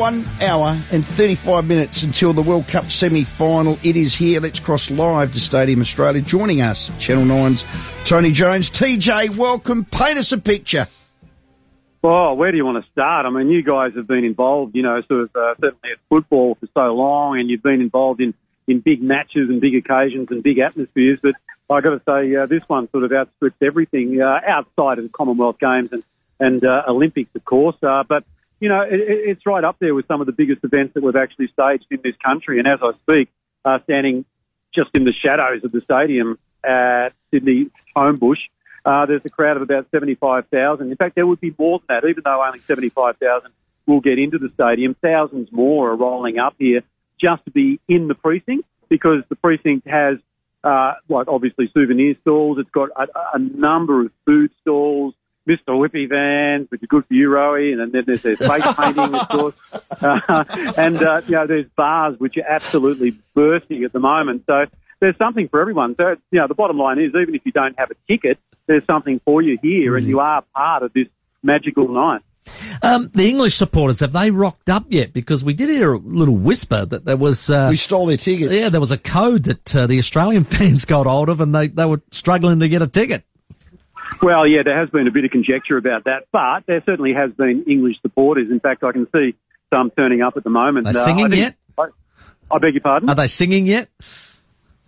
one hour and 35 minutes until the World Cup semi final. It is here. Let's cross live to Stadium Australia. Joining us, Channel 9's Tony Jones. TJ, welcome. Paint us a picture. Well, where do you want to start? I mean, you guys have been involved, you know, sort of uh, certainly at football for so long, and you've been involved in, in big matches and big occasions and big atmospheres. But I got to say, uh, this one sort of outstrips everything uh, outside of the Commonwealth Games and and uh, Olympics, of course. Uh, but you know, it, it's right up there with some of the biggest events that we've actually staged in this country. And as I speak, uh, standing just in the shadows of the stadium at Sydney Homebush, uh, there's a crowd of about 75,000. In fact, there would be more than that, even though only 75,000 will get into the stadium. Thousands more are rolling up here just to be in the precinct because the precinct has, uh, like obviously souvenir stalls. It's got a, a number of food stalls. Mr. Whippy vans, which is good for you, Rowie, and then there's, there's face painting, of course, uh, and uh, you know there's bars which are absolutely bursting at the moment. So there's something for everyone. So you know the bottom line is, even if you don't have a ticket, there's something for you here, and you are part of this magical night. Um, the English supporters have they rocked up yet? Because we did hear a little whisper that there was. Uh, we stole their tickets. Yeah, there was a code that uh, the Australian fans got hold of, and they, they were struggling to get a ticket. Well, yeah, there has been a bit of conjecture about that, but there certainly has been English supporters. In fact, I can see some turning up at the moment. Are they uh, singing I think, yet? I, I, beg your pardon? Are they singing yet?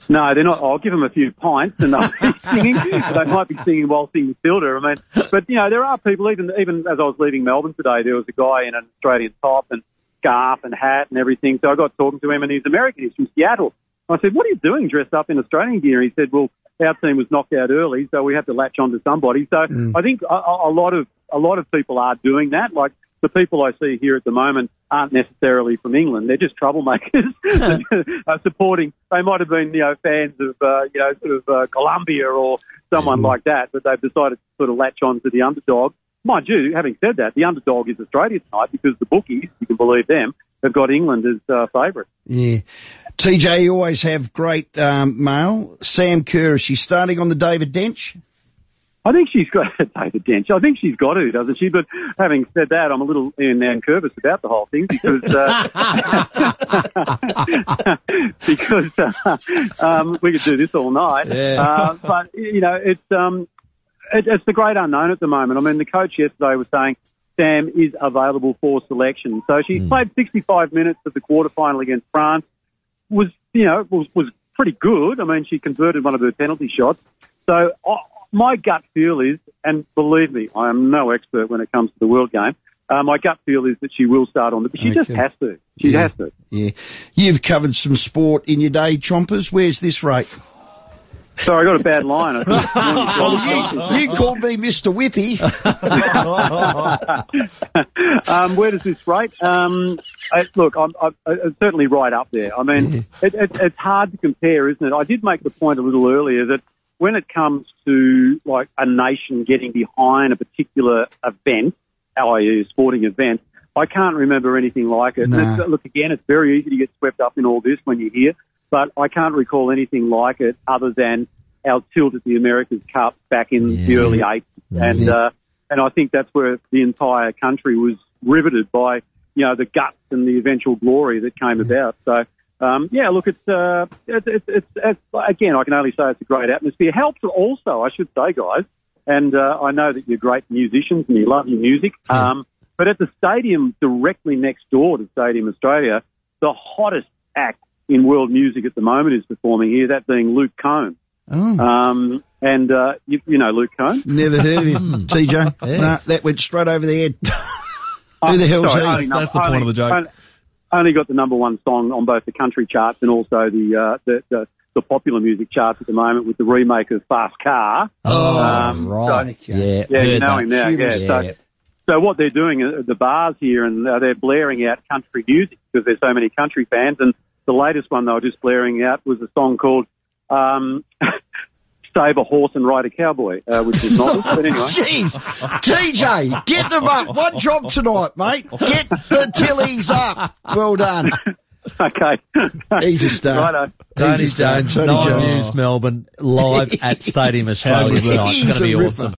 No, they're not. I'll give them a few pints and they'll be singing. they might be singing Waltzing Matilda. I mean, but you know, there are people. Even even as I was leaving Melbourne today, there was a guy in an Australian top and scarf and hat and everything. So I got talking to him, and he's American. He's from Seattle. I said, "What are you doing dressed up in Australian gear?" He said, "Well, our team was knocked out early, so we had to latch on to somebody." So Mm. I think a, a lot of a lot of people are doing that. Like the people I see here at the moment aren't necessarily from England; they're just troublemakers uh, supporting. They might have been, you know, fans of, uh, you know, sort of uh, Colombia or someone Mm. like that, but they've decided to sort of latch on to the underdog. Mind you, having said that, the underdog is Australia tonight because the bookies, you can believe them, have got England as uh, favourites. Yeah. TJ, you always have great um, mail. Sam Kerr, is she starting on the David Dench? I think she's got David Dench. I think she's got to, doesn't she? But having said that, I'm a little in and nervous about the whole thing because uh, because uh, um, we could do this all night. Yeah. Uh, but you know, it's um, it, it's the great unknown at the moment. I mean, the coach yesterday was saying Sam is available for selection, so she played 65 minutes of the quarterfinal against France. Was you know was was pretty good. I mean, she converted one of her penalty shots. So uh, my gut feel is, and believe me, I am no expert when it comes to the world game. Uh, my gut feel is that she will start on the. She just has to. She Yeah. has to. Yeah. You've covered some sport in your day, Chompers. Where's this rate? Sorry, I got a bad line. I think. You, you called me Mr. Whippy. um, where does this rate? Um, I, look, I'm, I'm, I'm certainly right up there. I mean, it, it, it's hard to compare, isn't it? I did make the point a little earlier that when it comes to like a nation getting behind a particular event, i.e., a sporting event, I can't remember anything like it. Nah. look, again, it's very easy to get swept up in all this when you're here, but I can't recall anything like it other than our tilt at the America's Cup back in the early 80s. And, uh, and I think that's where the entire country was riveted by, you know, the guts and the eventual glory that came about. So, um, yeah, look, it's, uh, it's, it's, it's, it's, again, I can only say it's a great atmosphere. Helps also, I should say, guys, and uh, I know that you're great musicians and you love your music. Um, but at the stadium directly next door to Stadium Australia, the hottest act in world music at the moment is performing here, that being Luke Combs. Oh, Um, and uh, you, you know Luke Combs. never heard of him, TJ. Yeah. Nah, that went straight over the head. Who the hell's Sorry, he? only That's the point of the joke. Only, only got the number one song on both the country charts and also the, uh, the, the the popular music charts at the moment with the remake of Fast Car. Oh, Um, right. so- yeah, Yeah, you know that. him now. Yeah. Yeah. So, so what they're doing at the bars here, and uh, they're blaring out country music because there's so many country fans. And the latest one they were just blaring out was a song called um, "Save a Horse and Ride a Cowboy," uh, which is not. but anyway, Jeez, TJ, get them up. One job tonight, mate. Get the tillies up. Well done. okay. He's a star. Righto. Tony He's a star. Jones, Tony Nine Jones. News Melbourne, live at Stadium Australia tonight. It's going to be ripper. awesome.